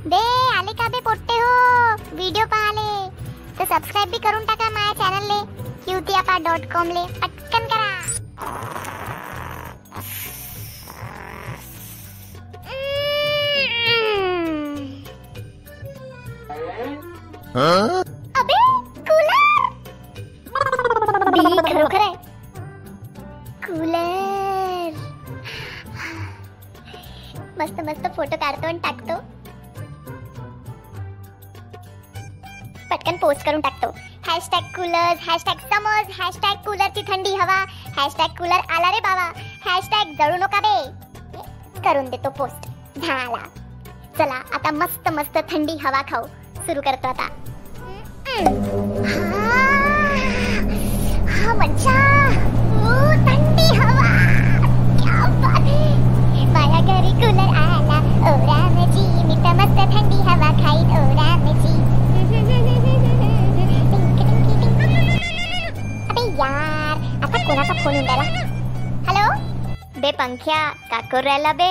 बे आले का बे पोट्टे हो? व्हिडिओ पाहाले. तर सबस्क्राईब बी करून टाका माझ्या चॅनलले क्यूतियापा डॉट कॉम ले. पटकन करा. अबे कूलर बी खरोखर आहे. कूलर मस्त मस्त फोटो काढतो आणि टाकतो. पटकन पोस्ट करून टाकतो. हॅशटॅग कूलर हॅशटॅग समज हॅशटॅग कूलरची थंडी हवा हॅशटॅग कूलर आला रे बाबा हॅशटॅग जळू नका बे. करून देतो पोस्ट झाला. चला आता मस्त मस्त थंडी हवा खाऊ. सुरू करतो आता. हा, हा मज्जा. यार आता कोणाचा फोन येऊन राहिला? हॅलो बे पंख्या का करू राहिला बे.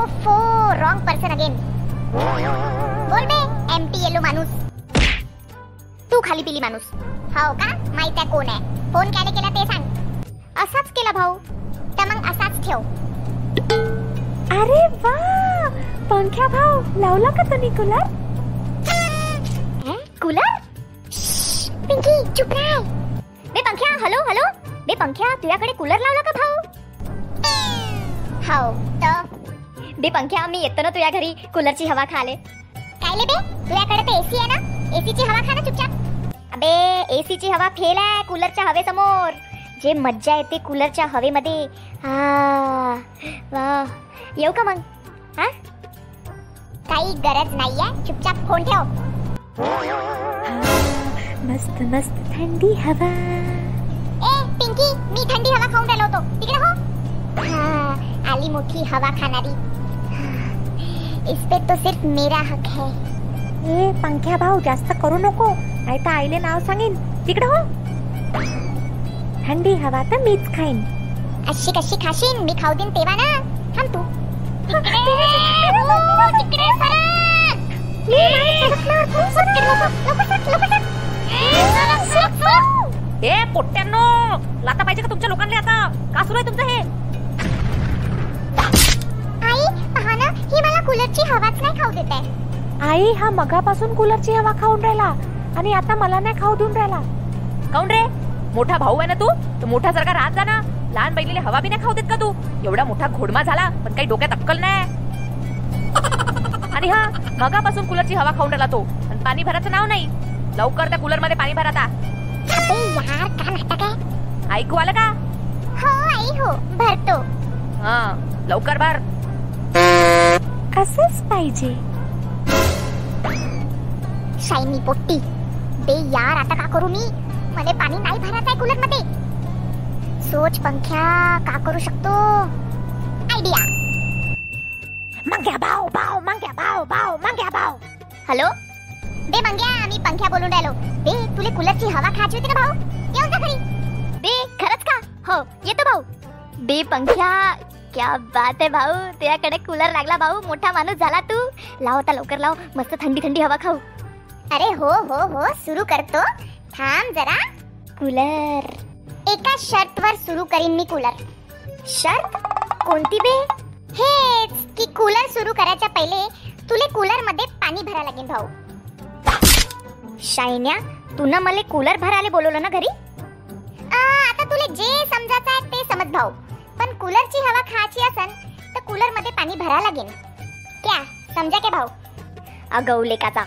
ओफो रॉंग पर्सन अगेन बोल बे एमटी येलो माणूस. तू खाली पिली माणूस. हो का? माहीत आहे कोण आहे. फोन केला केला ते सांग. असाच केला भाऊ. तर मग असाच ठेव. अरे वा! पंख्या भाऊ लावला का तुम्ही कुलर? चुप राह बे पंख्या हॅलो हॅलो. बे पंख्या तुझ्याकडे कूलर लावला का भाऊ? हो तर बे पंख्या मी येतो ना तुझ्या घरी. कूलरची हवा खाले. काय बे? तुझ्याकडे तर एसी आहे ना? एसीची हवा खा ना चुपचाप. अबे एसीची हवा फेल आहे कूलरच्या हवेसमोर. जे मज्जा येते कूलरच्या हवेमध्ये. हा वा. येऊ का मग? हा? काही गरज नाहीये. चुपचाप फोन ठेव. मस्त मस्त थंडी हवा. ए पिंकी मी थंडी हवा खाऊन राहिलो होतो. तिकडे हो. हाँ, आली मोठी हवा खाणारी. इस पे तो सिर्फ मेरा हक है. ए पंख्या भाऊ जास्त करू नको. नाही तर आईले नाव सांगेन. तिकडे हो. थंडी हवा तर मीच खाईन. अशी कशी खाशीन? मी खाऊ देईन तेव्हा ना. थांब तू. तिकडे हो, तिकडे सरक. तू. ए पोट्ट्यांनो लाता पाहिजे का तुमच्या लोकांना आता? का सुरू आहे तुमचं हे? आई पहा ना ही मला कूलरची हवाच नाही खाऊ देत आहे. आई हा मगापासून कूलरची हवा खाऊन राहिला आणि आता मला नाही खाऊ देऊन राहिला. काऊन रे? मोठा भाऊ आहे ना तू? तर मोठा सारखा राहत जा ना लहान बैलीला हवा बी नाही खाऊ देत का तू? एवढा मोठा घोडमा झाला पण काही डोक्यात अक्कल नाही. आणि हा मगापासून कूलरची हवा खाऊन राहिला तो. आणि पाणी भरायचं नाव नाही. लवकर त्या कूलरमध्ये पाणी भर आता. अबे यार का नाटक आहे ऐकू आलं का? हो आई हो भरतो. हा लवकर भर. असंच पाहिजे. शायनी पोट्टी. बे यार आता का करू मी? मला पाणी नाही भरायचं आहे कूलरमध्ये सोच पंख्या का करू शकतो? आयडिया मंग्या भाऊ भाऊ मंग्या भाऊ भाऊ मंग्या भाऊ. हॅलो बे मंग्या मी पंख्या बोलून राहिलो. बे तुले कूलरची हवा खायची होती का भाऊ? येऊन जा घरी. बे खरंच का? हो येतो भाऊ. बे पंख्या क्या बात आहे भाऊ. तुझ्याकडे कूलर लागला भाऊ. मोठा माणूस झाला तू. लाव आता लवकर लाव. मस्त थंडी थंडी हवा खाऊ. अरे हो हो हो सुरू करतो. थांब जरा. कूलर. एका शर्त वर सुरू करीन मी कूलर. शर्त कोणती बे? हेच की कूलर सुरू करायच्या पहिले तुले कूलरमध्ये पाणी भरा लागेल भाऊ. शायन्या तू ना मला कूलर भरायला बोलवलं ना घरी? आ, आता तुले जे समजायचं आहे ते समज भाऊ. पण कूलरची हवा खायची असन तर कूलरमध्ये पाणी भरा लागेल क्या समजा के भाऊ? अगवले काचा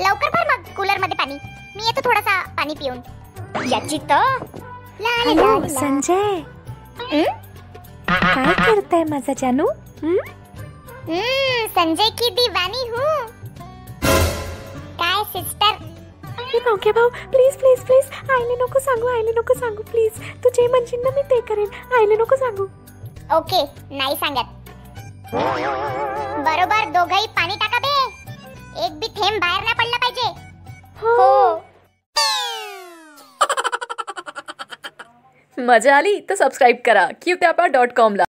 लवकर भर मग कूलरमध्ये पाणी. मी येतो थोडासा पाणी पिऊन. याची तर. ला, ला, ला, हॅलो ला. संजय. हं? काय करताय माझा जानू? हं? हम्म, संजय की दीवानी हूँ. सिस्टर ए पंख्या भाऊ. प्लीज प्लीज प्लीज आईले नको सांगू आईले नको सांगू. प्लीज तू जे म्हणशील ना मी ते करेन. आईले नको सांगू. ओके नाही सांगत. बरोबर दोघही पाणी टाका बे. एक बी थेंब बाहेर नाही पडला पाहिजे. हो. मजा आली? तर सबस्क्राईब करा. क्यू डॉट कॉम ला.